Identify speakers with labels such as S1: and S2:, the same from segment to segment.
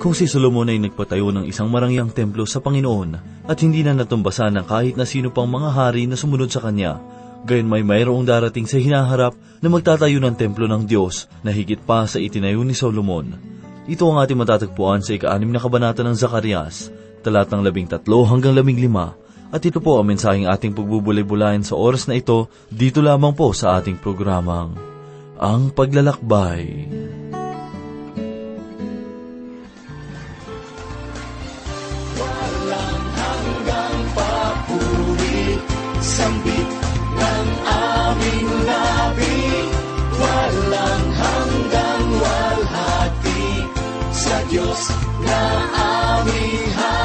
S1: Kung si Solomon ay nagpatayo ng isang marangyang templo sa Panginoon at hindi na natumbasan ng kahit na sino pang mga hari na sumunod sa kanya, gayon may mayroong darating sa hinaharap na magtatayo ng templo ng Diyos na higit pa sa itinayo ni Solomon. Ito ang ating matatagpuan sa ika-anim na kabanata ng Zacarias, talatang labing tatlo hanggang labing lima, at ito po ang mensaheng ating pagbubulay-bulayan sa oras na ito, dito lamang po sa ating programang, Ang Paglalakbay.
S2: Walang sambit ng aming labi. Walang hanggang walhati, sa Diyos na aming hari.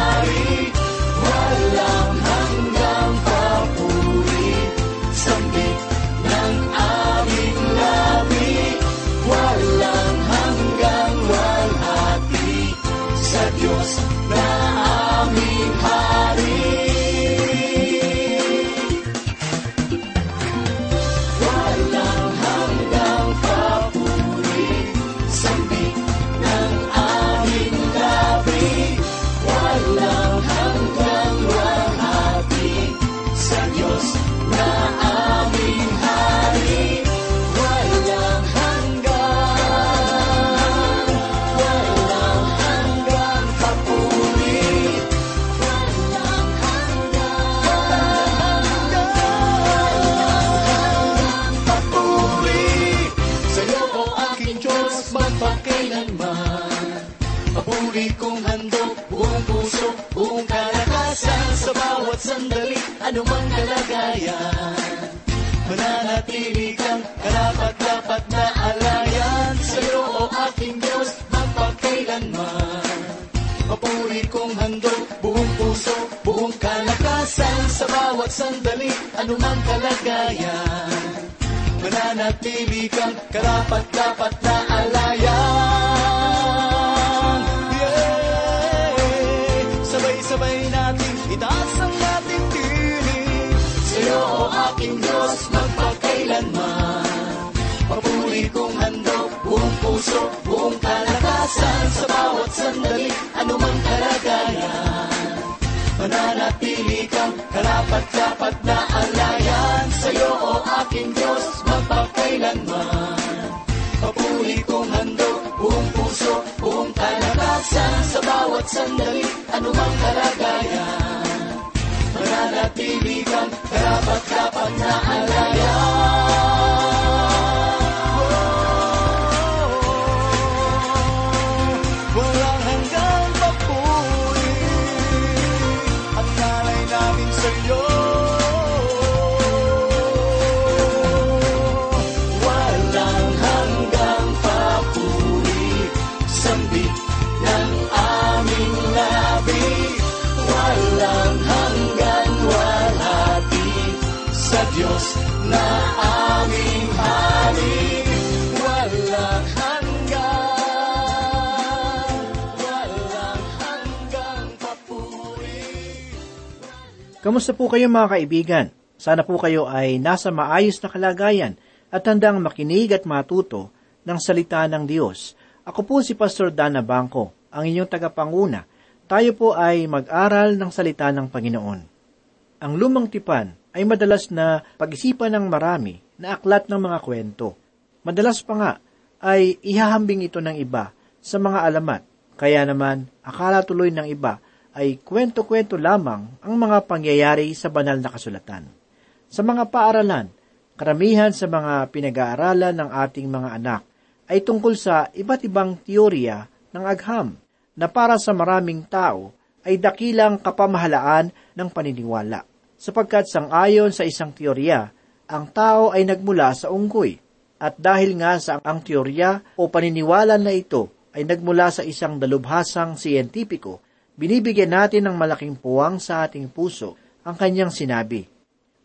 S2: Papuri kong handog, buong puso, buong kalakasan. Sa bawat sandali, anumang kalagayan. Mananatili kang karapat-dapat na alayan. Sa'yo o aking Diyos, magpakailanman Papuri kong handog, buong puso, buong kalakasan. Sa bawat sandali, anumang kalagayan. Mananatili kang karapat-dapat na alayan Diyos magpakailanman Papuri kong handog, buong puso, buong kalakasan. Sa bawat sandali, anumang kalagayan Mananatili kang karapat-dapat na alayan. Sa'yo o aking Diyos magpakailanman Papuri kong handog, buong puso, buong kalakasan. Sa bawat sandali, anumang kalagayan
S3: Kamusta po kayo mga kaibigan? Sana po kayo ay nasa maayos na kalagayan at handang makinig at matuto ng salita ng Diyos. Ako po si Pastor Dana Bangko, ang inyong tagapanguna. Tayo po ay mag-aral ng salita ng Panginoon. Ang lumang tipan ay madalas na pag-isipan ng marami na aklat ng mga kwento. Madalas pa nga ay ihahambing ito ng iba sa mga alamat. Kaya naman, akala tuloy ng iba ay kwento-kwento lamang ang mga pangyayari sa banal na kasulatan. Sa mga paaralan, karamihan sa mga pinag-aaralan ng ating mga anak ay tungkol sa iba't ibang teorya ng agham na para sa maraming tao ay dakilang kapamahalaan ng paniniwala. Sapagkat sang-ayon sa isang teorya, ang tao ay nagmula sa unggoy. At dahil nga sa ang teorya o paniniwala na ito ay nagmula sa isang dalubhasang siyentipiko, binibigyan natin ng malaking puwang sa ating puso ang kanyang sinabi.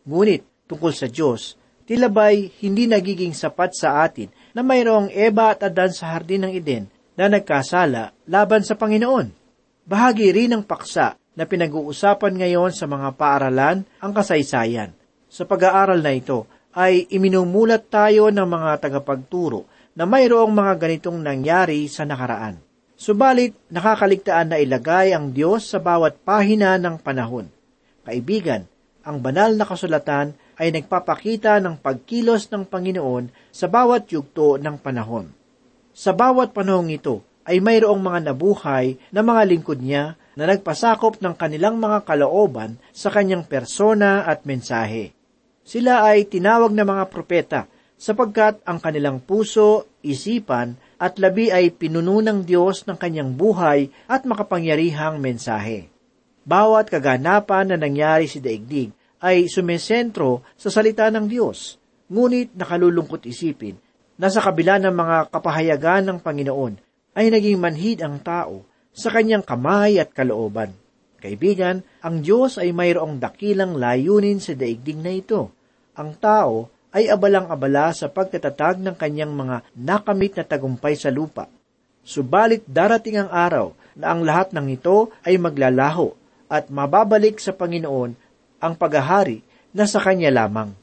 S3: Ngunit tungkol sa Diyos, tila ba'y hindi nagiging sapat sa atin na mayroong Eva at Adan sa hardin ng Eden na nagkasala laban sa Panginoon. Bahagi rin ng paksa na pinag-uusapan ngayon sa mga paaralan ang kasaysayan. Sa pag-aaral na ito ay iminumulat tayo ng mga tagapagturo na mayroong mga ganitong nangyari sa nakaraan. Subalit, nakakaligtaan na ilagay ang Diyos sa bawat pahina ng panahon. Kaibigan, ang banal na kasulatan ay nagpapakita ng pagkilos ng Panginoon sa bawat yugto ng panahon. Sa bawat panahong ito ay mayroong mga nabuhay na mga lingkod niya na nagpasakop ng kanilang mga kalooban sa kanyang persona at mensahe. Sila ay tinawag na mga propeta sapagkat ang kanilang puso, isipan at labi ay pinuno ng Diyos ng kanyang buhay at makapangyarihang mensahe. Bawat kaganapan na nangyari si daigdig ay sumesentro sa salita ng Diyos, ngunit nakalulungkot isipin na sa kabila ng mga kapahayagan ng Panginoon ay naging manhid ang tao sa kanyang kamay at kalooban. Kaibigan, ang Diyos ay mayroong dakilang layunin sa daigdig na ito. Ang tao ay abalang-abala sa pagtatatag ng kanyang mga nakamit na tagumpay sa lupa. Subalit darating ang araw na ang lahat ng ito ay maglalaho at mababalik sa Panginoon ang paghahari na sa Kanya lamang.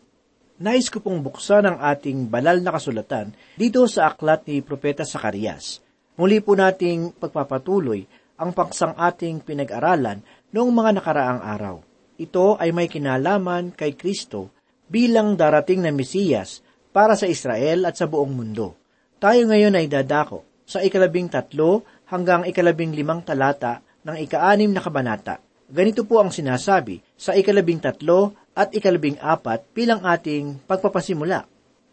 S3: Nais ko pong buksan ang ating banal na kasulatan dito sa aklat ni Propeta Sakarias. Muli po nating pagpapatuloy ang paksang ating pinag-aralan noong mga nakaraang araw. Ito ay may kinalaman kay Kristo bilang darating na Mesiyas para sa Israel at sa buong mundo. Tayo ngayon ay dadako sa ikalabing tatlo hanggang ikalabing limang talata ng ikaanim na kabanata. Ganito po ang sinasabi sa ikalabing tatlo at ikalabing apat bilang ating pagpapasimula.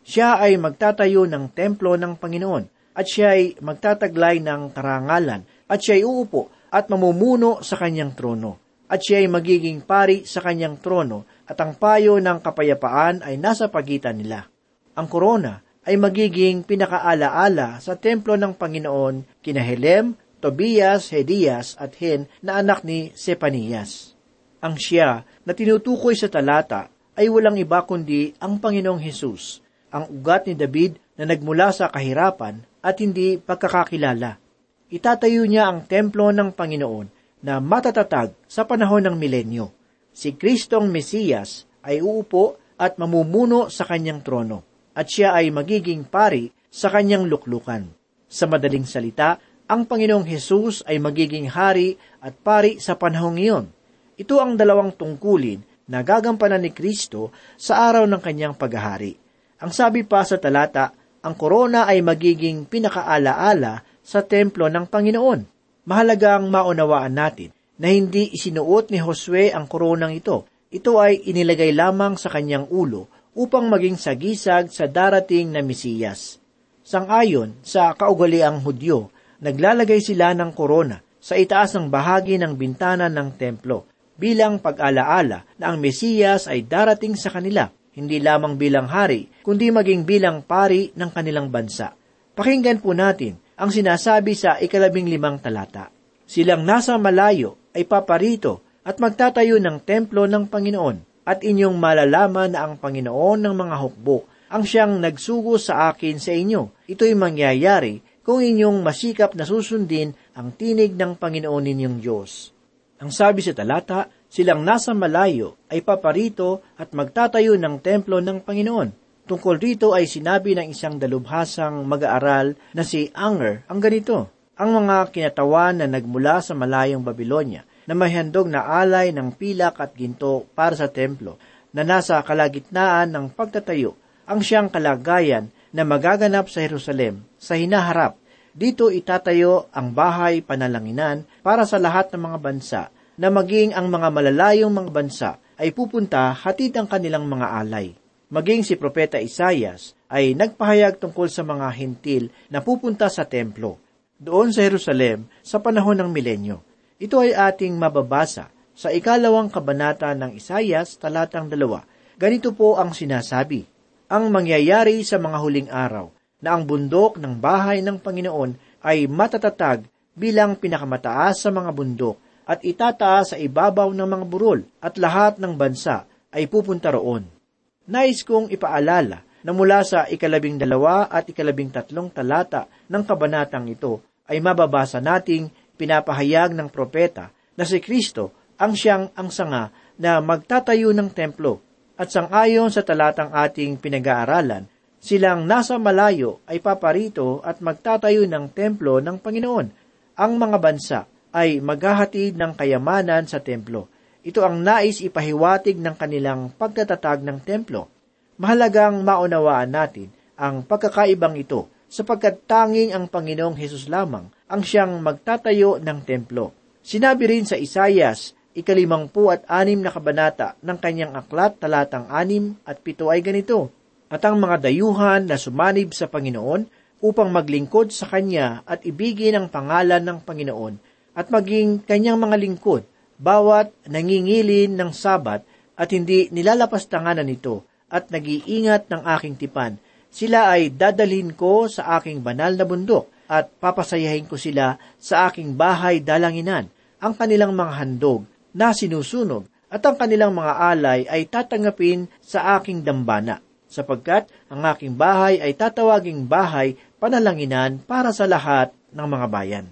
S3: Siya ay magtatayo ng templo ng Panginoon at siya ay magtataglay ng karangalan at siya ay uupo at mamumuno sa kanyang trono at siya ay magiging pari sa kanyang trono at ang payo ng kapayapaan ay nasa pagitan nila. Ang korona ay magiging pinakaalaala sa templo ng Panginoon kina Helem, Tobias, Hedias at Hen na anak ni Sepanias. Ang siya na tinutukoy sa talata ay walang iba kundi ang Panginoong Hesus, ang ugat ni David na nagmula sa kahirapan at hindi pagkakakilala. Itatayo niya ang templo ng Panginoon na matatatag sa panahon ng milenyo si Kristong Mesiyas ay uupo at mamumuno sa kanyang trono, at siya ay magiging pari sa kanyang luklukan. Sa madaling salita, ang Panginoong Hesus ay magiging hari at pari sa panahong iyon. Ito ang dalawang tungkulin na gagampanan ni Kristo sa araw ng kanyang paghahari. Ang sabi pa sa talata, ang korona ay magiging pinakaalaala sa templo ng Panginoon. Mahalagang maunawaan natin na hindi isinuot ni Josue ang koronang ito. Ito ay inilagay lamang sa kanyang ulo upang maging sagisag sa darating na Mesiyas. Sangayon sa kaugaliang Hudyo, naglalagay sila ng korona sa itaas ng bahagi ng bintana ng templo bilang pag-alaala na ang Mesiyas ay darating sa kanila, hindi lamang bilang hari, kundi maging bilang pari ng kanilang bansa. Pakinggan po natin ang sinasabi sa ikalabing limang talata. Silang nasa malayo ay paparito at magtatayo ng templo ng Panginoon at inyong malalaman na ang Panginoon ng mga hukbo ang siyang nagsugo sa akin sa inyo. Ito'y mangyayari kung inyong masikap na susundin ang tinig ng Panginoon ninyong Diyos. Ang sabi sa talata, silang nasa malayo ay paparito at magtatayo ng templo ng Panginoon. Tungkol rito ay sinabi ng isang dalubhasang mag-aaral na si Anger ang ganito, ang mga kinatawan na nagmula sa malayong Babylonia na may handog na alay ng pilak at ginto para sa templo na nasa kalagitnaan ng pagtatayo ang siyang kalagayan na magaganap sa Jerusalem sa hinaharap. Dito itatayo ang bahay panalanginan para sa lahat ng mga bansa na maging ang mga malalayong mga bansa ay pupunta hatid ang kanilang mga alay. Maging si Propeta Isayas ay nagpahayag tungkol sa mga hintil na pupunta sa templo doon sa Jerusalem sa panahon ng milenyo. Ito ay ating mababasa sa ikalawang kabanata ng Isayas, talatang dalawa. Ganito po ang sinasabi, Ang mangyayari sa mga huling araw, na ang bundok ng bahay ng Panginoon ay matatatag bilang pinakamataas sa mga bundok at itataas sa ibabaw ng mga burol at lahat ng bansa ay pupunta roon. Nais kong ipaalala na mula sa ikalabing dalawa at ikalabing tatlong talata ng kabanatang ito ay mababasa nating pinapahayag ng propeta na si Kristo ang siyang ang sanga na magtatayo ng templo at sangayon sa talatang ating pinag-aaralan, silang nasa malayo ay paparito at magtatayo ng templo ng Panginoon ang mga bansa ay maghahatid ng kayamanan sa templo. Ito ang nais ipahiwatig ng kanilang pagtatatag ng templo. Mahalagang maunawaan natin ang pagkakaibang ito sapagkat tanging ang Panginoong Hesus lamang ang siyang magtatayo ng templo. Sinabi rin sa Isayas, ikalimangpu at anim na kabanata ng kanyang aklat talatang anim at pito ay ganito, At ang mga dayuhan na sumanib sa Panginoon upang maglingkod sa Kanya at ibigin ang pangalan ng Panginoon at maging kanyang mga lingkod, bawat nangingilin ng sabat at hindi nilalapastanganan nito at nag-iingat ng aking tipan. Sila ay dadalhin ko sa aking banal na bundok at papasayahin ko sila sa aking bahay dalanginan. Ang kanilang mga handog na sinusunog at ang kanilang mga alay ay tatanggapin sa aking dambana, sapagkat ang aking bahay ay tatawaging bahay panalanginan para sa lahat ng mga bayan.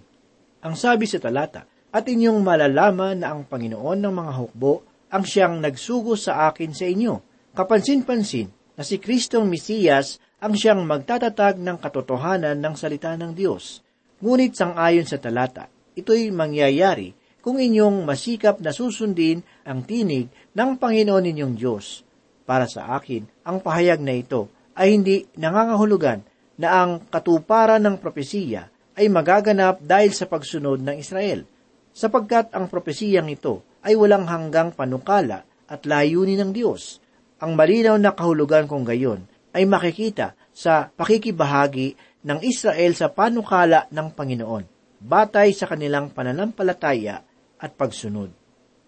S3: Ang sabi sa talata, at inyong malalaman na ang Panginoon ng mga hukbo ang siyang nagsugo sa akin sa inyo. Kapansin-pansin na si Kristong Mesiyas ang siyang magtatatag ng katotohanan ng salita ng Diyos. Ngunit sang-ayon sa talata, ito'y mangyayari kung inyong masikap na susundin ang tinig ng Panginoon ninyong Diyos. Para sa akin, ang pahayag na ito ay hindi nangangahulugan na ang katuparan ng propesiya ay magaganap dahil sa pagsunod ng Israel, sapagkat ang propesiyang ito ay walang hanggang panukala at layunin ng Diyos. Ang malinaw na kahulugan kong gayon ay makikita sa pakikibahagi ng Israel sa panukala ng Panginoon, batay sa kanilang pananampalataya at pagsunod.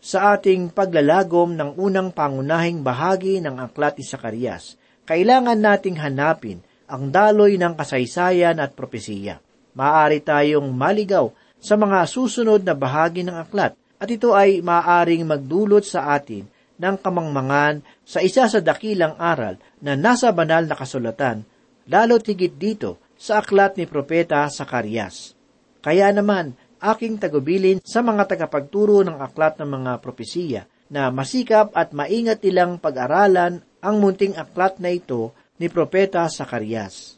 S3: Sa ating paglalagom ng unang pangunahing bahagi ng aklat ni Sakarias, kailangan nating hanapin ang daloy ng kasaysayan at propesiya. Maaari tayong maligaw sa mga susunod na bahagi ng aklat at ito ay maaaring magdulot sa atin ng kamangmangan sa isa sa dakilang aral na nasa banal na kasulatan, lalo tigit dito sa aklat ni Propeta Sakarias. Kaya naman, aking tagubilin sa mga tagapagturo ng aklat ng mga propesiya na masikap at maingat nilang pag-aralan ang munting aklat na ito ni Propeta Sakarias.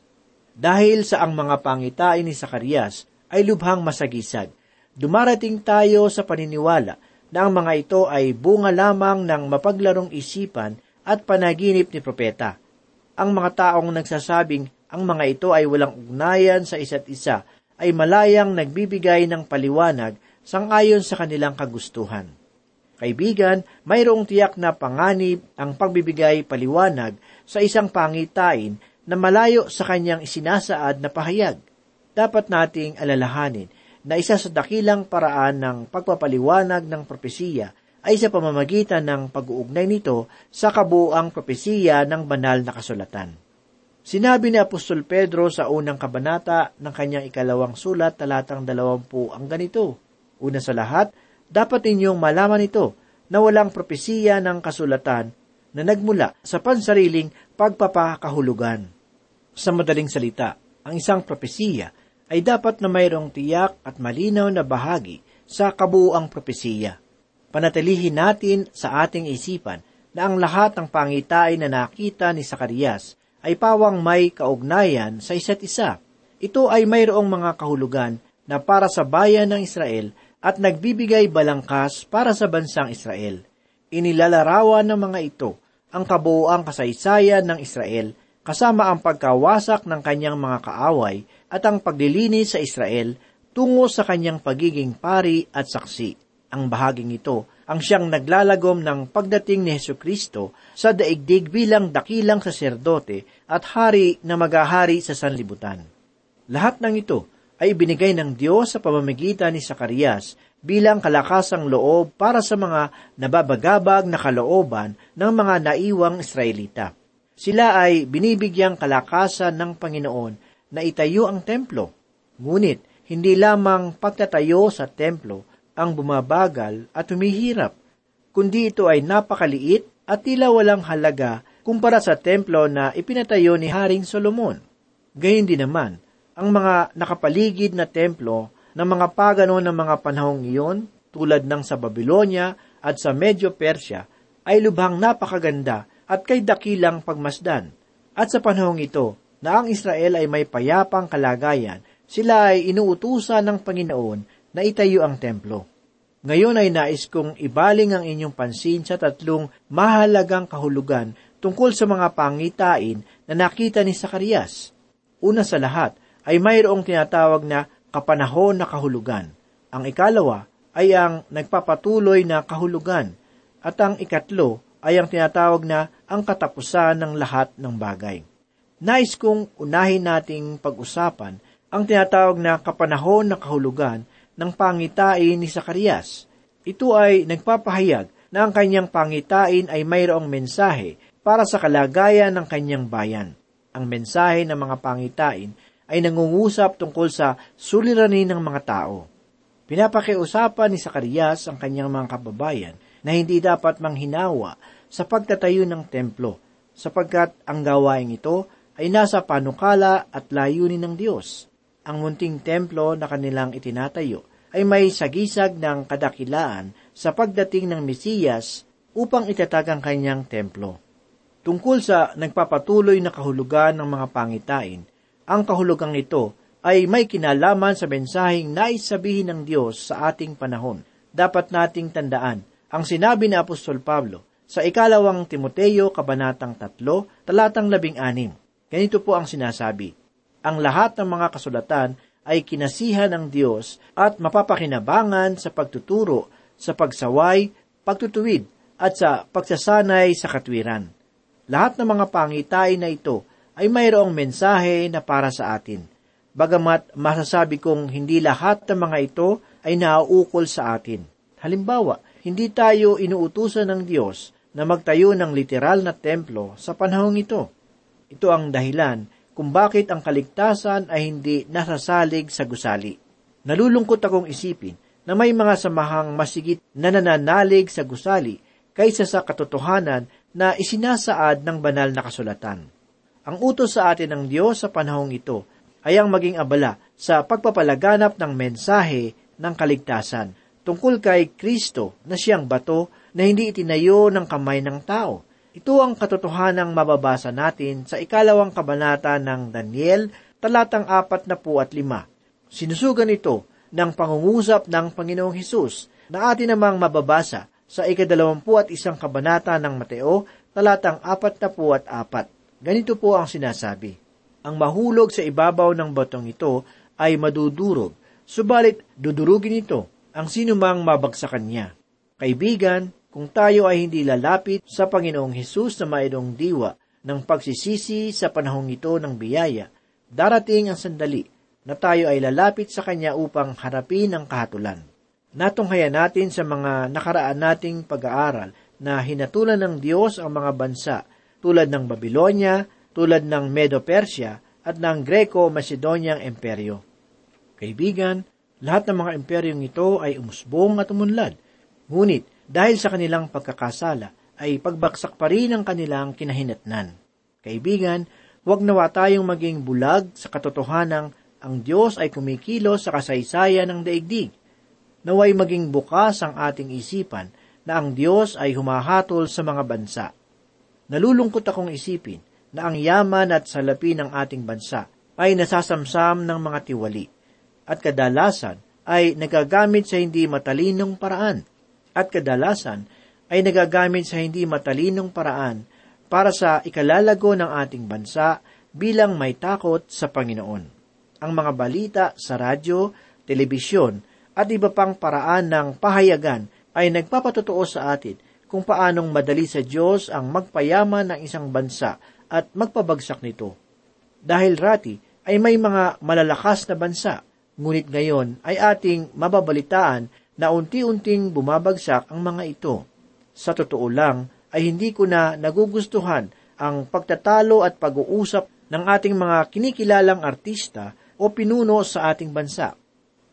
S3: Dahil sa ang mga pangitain ni Sakarias ay lubhang masagisag, dumarating tayo sa paniniwala na ang mga ito ay bunga lamang ng mapaglarong isipan at panaginip ni Propeta. Ang mga taong nagsasabing ang mga ito ay walang ugnayan sa isa't isa ay malayang nagbibigay ng paliwanag sangayon sa kanilang kagustuhan. Kaibigan, mayroong tiyak na panganib ang pagbibigay paliwanag sa isang pangitain na malayo sa kanyang isinasaad na pahayag. Dapat nating alalahanin na isa sa dakilang paraan ng pagpapaliwanag ng propesiya ay sa pamamagitan ng pag-uugnay nito sa kabuang propesiya ng banal na kasulatan. Sinabi ni Apostol Pedro sa unang kabanata ng kanyang ikalawang sulat talatang dalawampu ang ganito, Una sa lahat, dapat ninyong malaman ito na walang propesiya ng kasulatan na nagmula sa pansariling pagpapakahulugan. Sa madaling salita, ang isang propesiya ay dapat na mayroong tiyak at malinaw na bahagi sa kabuuang propesiya. Panatilihin natin sa ating isipan na ang lahat ng pangitain na nakita ni Sakarias ay pawang may kaugnayan sa isa't isa. Ito ay mayroong mga kahulugan na para sa bayan ng Israel at nagbibigay balangkas para sa bansang Israel. Inilalarawan ng mga ito ang kabuoang kasaysayan ng Israel kasama ang pagkawasak ng kanyang mga kaaway at ang paglilinis sa Israel tungo sa kanyang pagiging pari at saksi. Ang bahaging ito ang siyang naglalagom ng pagdating ni Heso Kristo sa daigdig bilang dakilang saserdote at hari na magahari sa sanlibutan. Lahat ng ito ay binigay ng Diyos sa pamamagitan ni Sakarias bilang kalakasang loob para sa mga nababagabag na kalooban ng mga naiwang Israelita. Sila ay binibigyang kalakasan ng Panginoon na itayo ang templo. Ngunit, hindi lamang pagtatayo sa templo ang bumabagal at humihirap, kundi ito ay napakaliit at tila walang halaga kumpara sa templo na ipinatayo ni Haring Solomon. Gayun din naman, ang mga nakapaligid na templo ng mga pagano ng mga panahong iyon, tulad ng sa Babylonia at sa Medyo Persia, ay lubhang napakaganda at kay dakilang pagmasdan. At sa panahong ito, na ang Israel ay may payapang kalagayan Sila ay inuutusan ng Panginoon na itayo ang templo. Ngayon ay nais kong ibaling ang inyong pansin sa tatlong mahalagang kahulugan tungkol sa mga pangitain na nakita ni Sakarias. Una sa lahat ay mayroong tinatawag na kapanahon na kahulugan. Ang ikalawa ay ang nagpapatuloy na kahulugan. At ang ikatlo ay ang tinatawag na ang katapusan ng lahat ng bagay. Nais kong unahin nating pag-usapan ang tinatawag na kapanahon na kahulugan ng pangitain ni Sakarias. Ito ay nagpapahayag na ang kanyang pangitain ay mayroong mensahe para sa kalagayan ng kanyang bayan. Ang mensahe ng mga pangitain ay nangungusap tungkol sa suliranin ng mga tao. Pinapakiusapan ni Sakarias ang kanyang mga kababayan na hindi dapat manghinawa sa pagtatayo ng templo, sapagkat ang gawaing ito ay nasa panukala at layunin ng Diyos. Ang munting templo na kanilang itinatayo ay may sagisag ng kadakilaan sa pagdating ng Mesiyas upang itatag ang kanyang templo. Tungkol sa nagpapatuloy na kahulugan ng mga pangitain, ang kahulugang ito ay may kinalaman sa mensaheng nais sabihin ng Diyos sa ating panahon. Dapat nating tandaan ang sinabi ni Apostol Pablo sa ikalawang Timoteo, Kabanatang 3, talatang 16. Ganito po ang sinasabi, Ang lahat ng mga kasulatan ay kinasihan ng Diyos at mapapakinabangan sa pagtuturo, sa pagsaway, pagtutuwid, at sa pagsasanay sa katwiran. Lahat ng mga pangitain na ito ay mayroong mensahe na para sa atin. Bagamat masasabi kong hindi lahat ng mga ito ay nauukol sa atin. Halimbawa, hindi tayo inuutusan ng Diyos na magtayo ng literal na templo sa panahong ito. Ito ang dahilan kung bakit ang kaligtasan ay hindi nasasalig sa gusali. Nalulungkot akong isipin na may mga samahang masigit na nananalig sa gusali kaysa sa katotohanan na isinasaad ng banal na kasulatan. Ang utos sa atin ng Diyos sa panahong ito ay ang maging abala sa pagpapalaganap ng mensahe ng kaligtasan tungkol kay Kristo na siyang bato na hindi itinayo ng kamay ng tao. Ito ang katotohanang mababasa natin sa ikalawang kabanata ng Daniel, talatang apat na po at lima. Sinusugan ito ng pangungusap ng Panginoong Hesus na atin namang mababasa sa ikadalawampu at isang kabanata ng Mateo, talatang apat na po at apat. Ganito po ang sinasabi. Ang mahulog sa ibabaw ng batong ito ay madudurog, subalit dudurugin ito ang sinumang mabagsakan niya. Kaibigan, kung tayo ay hindi lalapit sa Panginoong Hesus na mayroong diwa ng pagsisisi sa panahong ito ng biyaya, darating ang sandali na tayo ay lalapit sa Kanya upang harapin ang kahatulan. Natunghayan natin sa mga nakaraan nating pag-aaral na hinatulan ng Diyos ang mga bansa tulad ng Babylonia, tulad ng Medo-Persia at ng Greco-Macedoniang Imperyo. Kaibigan, lahat ng mga imperyong ito ay umusbong at umunlad. Ngunit dahil sa kanilang pagkakasala, ay pagbaksak pa rin ang kanilang kinahinatnan. Kaibigan, huwag nawa tayong maging bulag sa katotohanang ang Diyos ay kumikilos sa kasaysayan ng daigdig. Naway maging bukas ang ating isipan na ang Diyos ay humahatol sa mga bansa. Nalulungkot akong isipin na ang yaman at salapi ng ating bansa ay nasasamsam ng mga tiwali at kadalasan ay nagagamit sa hindi matalinong paraan at kadalasan ay nagagamit sa hindi matalinong paraan para sa ikalalago ng ating bansa bilang may takot sa Panginoon. Ang mga balita sa radyo, telebisyon at iba pang paraan ng pahayagan ay nagpapatotoo sa atin kung paanong madali sa Diyos ang magpayaman ng isang bansa at magpabagsak nito. Dahil rati ay may mga malalakas na bansa Ngunit ngayon ay ating mababalitaan na unti-unting bumabagsak ang mga ito. Sa totoo lang ay hindi ko na nagugustuhan ang pagtatalo at pag-uusap ng ating mga kinikilalang artista o pinuno sa ating bansa.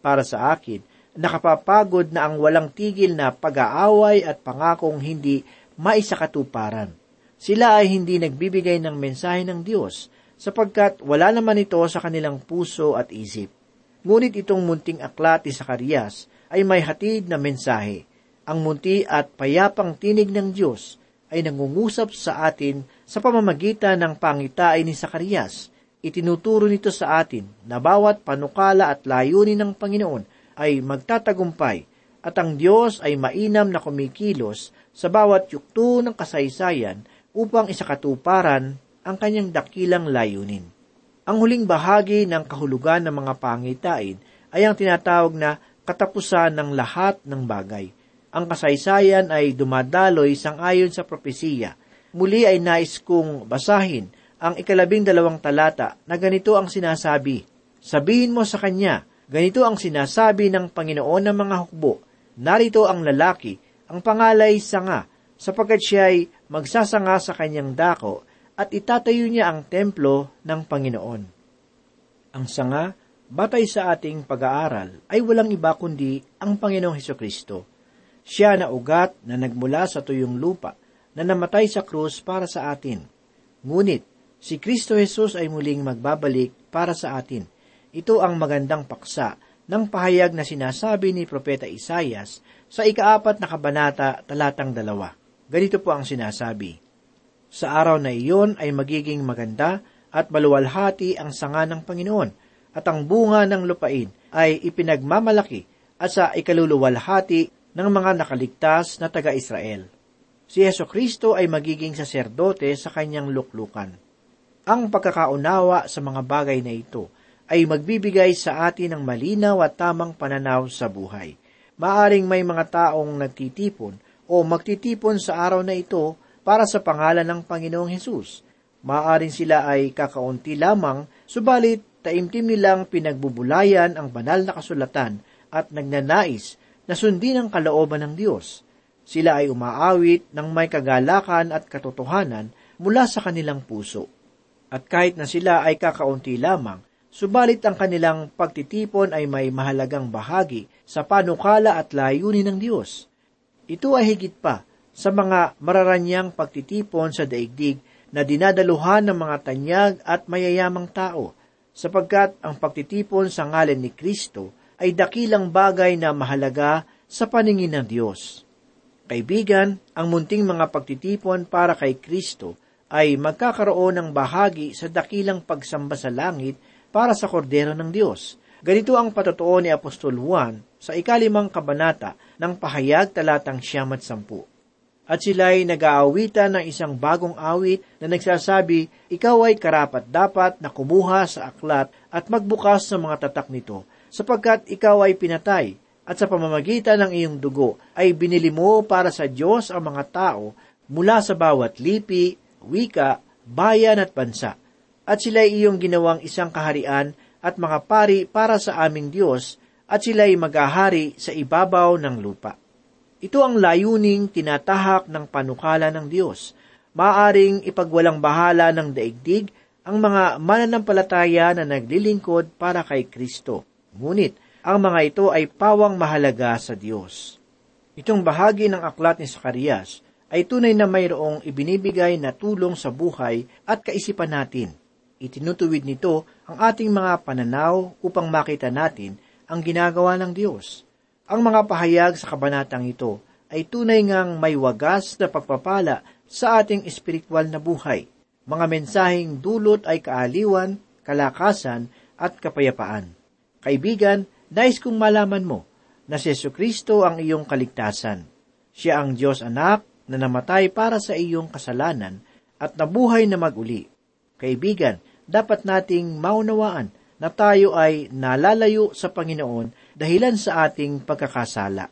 S3: Para sa akin, nakapapagod na ang walang tigil na pag-aaway at pangakong hindi maisakatuparan. Sila ay hindi nagbibigay ng mensahe ng Diyos sapagkat wala naman ito sa kanilang puso at isip. Ngunit itong munting aklat ni Sakarias ay may hatid na mensahe. Ang munti at payapang tinig ng Diyos ay nangungusap sa atin sa pamamagitan ng pangitain ni Sakarias. itinuturo nito sa atin na bawat panukala at layunin ng Panginoon ay magtatagumpay at ang Diyos ay mainam na kumikilos sa bawat yukto ng kasaysayan upang isakatuparan ang kanyang dakilang layunin. Ang huling bahagi ng kahulugan ng mga pangitain ay ang tinatawag na katapusan ng lahat ng bagay. Ang kasaysayan ay dumadaloy sang-ayon sa propesiya. Muli ay nais kong basahin ang ikalabing dalawang talata na ganito ang sinasabi. Sabihin mo sa kanya, ganito ang sinasabi ng Panginoon ng mga hukbo. Narito ang lalaki, ang pangalay sanga, sapagkat siya ay magsasanga sa kanyang dako at itatayo niya ang templo ng Panginoon. Ang sanga, batay sa ating pag-aaral, ay walang iba kundi ang Panginoong Heso Kristo. Siya na ugat na nagmula sa tuyong lupa, na namatay sa krus para sa atin. Ngunit, si Kristo Jesus ay muling magbabalik para sa atin. Ito ang magandang paksa ng pahayag na sinasabi ni Propeta Isayas sa ikaapat na kabanata talatang dalawa. Ganito po ang sinasabi, Sa araw na iyon ay magiging maganda at maluwalhati ang sanga ng Panginoon, at ang bunga ng lupain ay ipinagmamalaki at sa ikaluluwalhati ng mga nakaligtas na taga-Israel. Si Yeso Kristo ay magiging saserdote sa kanyang luklukan. Ang pagkakaunawa sa mga bagay na ito ay magbibigay sa atin ng malinaw at tamang pananaw sa buhay. Maaring may mga taong nagtitipon o magtitipon sa araw na ito para sa pangalan ng Panginoong Hesus. Maaring sila ay kakaunti lamang, subalit taimtim nilang pinagbubulayan ang banal na kasulatan at nagnanais na sundin ang kalooban ng Diyos. Sila ay umaawit ng may kagalakan at katotohanan mula sa kanilang puso. At kahit na sila ay kakaunti lamang, subalit ang kanilang pagtitipon ay may mahalagang bahagi sa panukala at layunin ng Diyos. Ito ay higit pa sa mga mararanyang pagtitipon sa daigdig na dinadaluhan ng mga tanyag at mayayamang tao, sapagkat ang pagtitipon sa ngalan ni Kristo ay dakilang bagay na mahalaga sa paningin ng Diyos. Kaibigan, ang munting mga pagtitipon para kay Kristo ay magkakaroon ng bahagi sa dakilang pagsamba sa langit para sa kordero ng Diyos. Ganito ang patotoo ni Apostol Juan sa ikalimang kabanata ng pahayag talatang siyam at sampu at sila'y nag-aawitan ng isang bagong awit na nagsasabi, Ikaw ay karapat dapat na kumuha sa aklat at magbukas sa mga tatak nito, sapagkat ikaw ay pinatay, at sa pamamagitan ng iyong dugo ay binili mo para sa Diyos ang mga tao mula sa bawat lipi, wika, bayan at bansa. At sila'y iyong ginawang isang kaharian at mga pari para sa aming Diyos, at sila'y maghahari sa ibabaw ng lupa. Ito ang layuning tinatahak ng panukala ng Diyos. Maaring ipagwalang bahala ng daigdig ang mga mananampalataya na naglilingkod para kay Kristo. Ngunit, ang mga ito ay pawang mahalaga sa Diyos. Itong bahagi ng aklat ni Sakarias ay tunay na mayroong ibinibigay na tulong sa buhay at kaisipan natin. Itinutuwid nito ang ating mga pananaw upang makita natin ang ginagawa ng Diyos. Ang mga pahayag sa kabanatang ito ay tunay ngang may wagas na pagpapala sa ating espiritual na buhay. Mga mensaheng dulot ay kaaliwan, kalakasan, at kapayapaan. Kaibigan, nais kong malaman mo na si Yesu Kristo ang iyong kaligtasan. Siya ang Diyos anak na namatay para sa iyong kasalanan at nabuhay na maguli. Kaibigan, dapat nating maunawaan na tayo ay nalalayo sa Panginoon dahilan sa ating pagkakasala.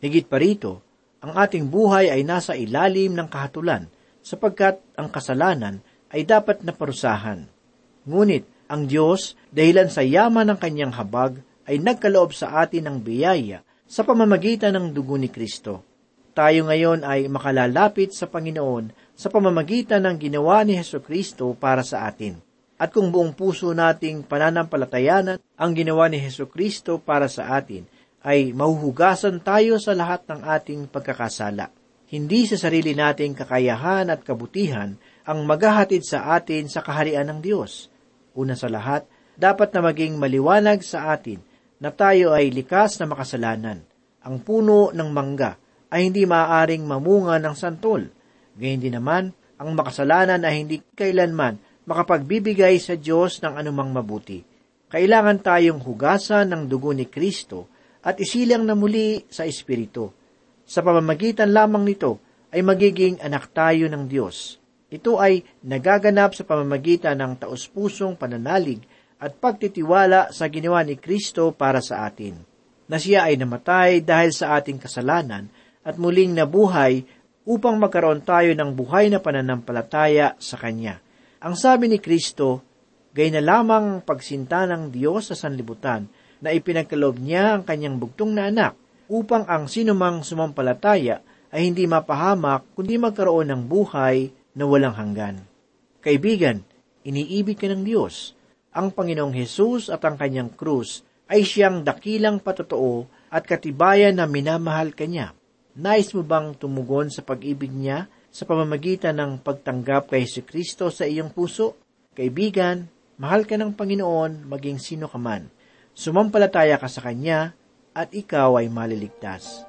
S3: Higit pa rito, ang ating buhay ay nasa ilalim ng kahatulan sapagkat ang kasalanan ay dapat na parusahan. Ngunit ang Diyos, dahilan sa yaman ng kanyang habag, ay nagkaloob sa atin ng biyaya sa pamamagitan ng dugo ni Kristo. Tayo ngayon ay makalalapit sa Panginoon sa pamamagitan ng ginawa ni Heso Kristo para sa atin. At kung buong puso nating pananampalatayanan ang ginawa ni Heso Kristo para sa atin, ay mahuhugasan tayo sa lahat ng ating pagkakasala. Hindi sa sarili nating kakayahan at kabutihan ang maghahatid sa atin sa kaharian ng Diyos. Una sa lahat, dapat na maging maliwanag sa atin na tayo ay likas na makasalanan. Ang puno ng mangga ay hindi maaaring mamunga ng santol. Gayun din naman, ang makasalanan ay hindi kailanman makapagbibigay sa Diyos ng anumang mabuti. Kailangan tayong hugasan ng dugo ni Kristo at isilang na muli sa Espiritu. Sa pamamagitan lamang nito ay magiging anak tayo ng Diyos. Ito ay nagaganap sa pamamagitan ng taus-pusong pananalig at pagtitiwala sa ginawa ni Kristo para sa atin. Na siya ay namatay dahil sa ating kasalanan at muling nabuhay upang magkaroon tayo ng buhay na pananampalataya sa Kanya. Ang sabi ni Kristo, gay na lamang pagsinta ng Diyos sa sanlibutan na ipinagkaloob niya ang kanyang bugtong na anak upang ang sinumang sumampalataya ay hindi mapahamak kundi magkaroon ng buhay na walang hanggan. Kaibigan, iniibig ka ng Diyos. Ang Panginoong Hesus at ang kanyang krus ay siyang dakilang patotoo at katibayan na minamahal ka. Nais mo bang tumugon sa pag-ibig niya sa pamamagitan ng pagtanggap kay Hesus Kristo sa iyong puso? Kaibigan, mahal ka ng Panginoon maging sino ka man. Sumampalataya ka sa Kanya at ikaw ay maliligtas.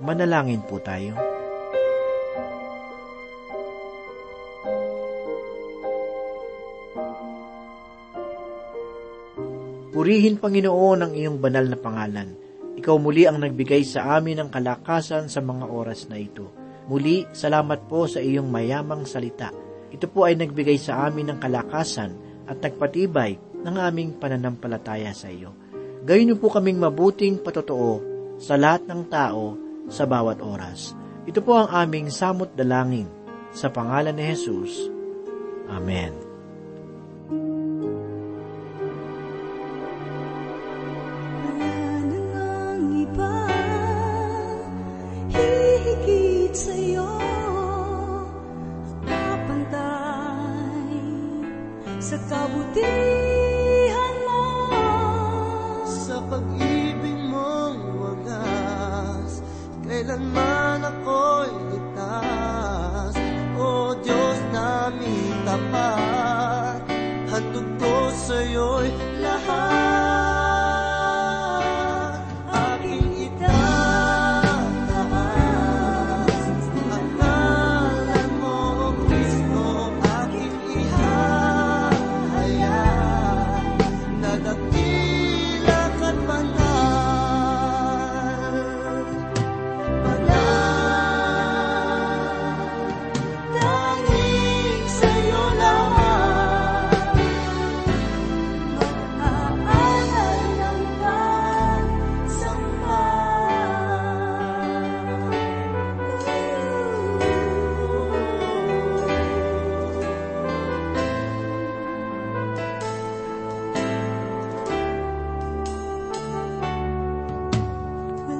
S3: Manalangin po tayo. Purihin Panginoon ang iyong banal na pangalan. Ikaw muli ang nagbigay sa amin ng kalakasan sa mga oras na ito. Muli, salamat po sa iyong mayamang salita. Ito po ay nagbigay sa amin ng kalakasan at nagpatibay ng aming pananampalataya sa iyo. Gayon niyo po kaming mabuting patotoo sa lahat ng tao sa bawat oras. Ito po ang aming samot dalangin sa pangalan ni Jesus. Amen.
S2: Sa'yo'y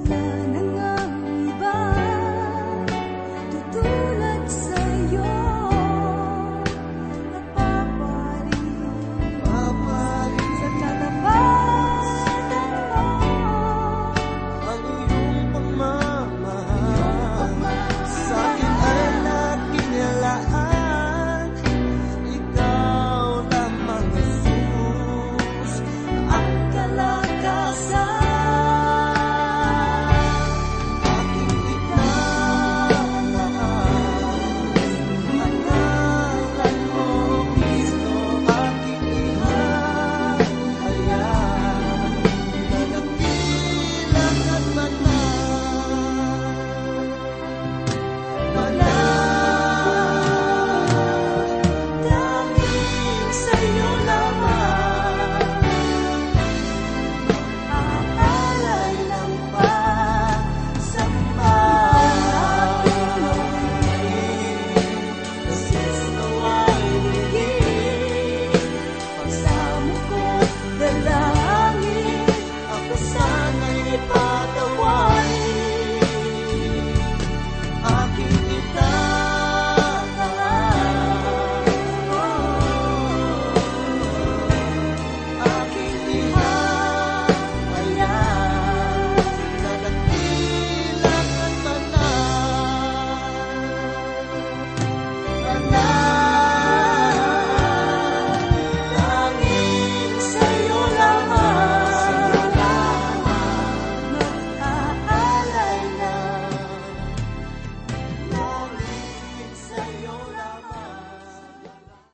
S2: love.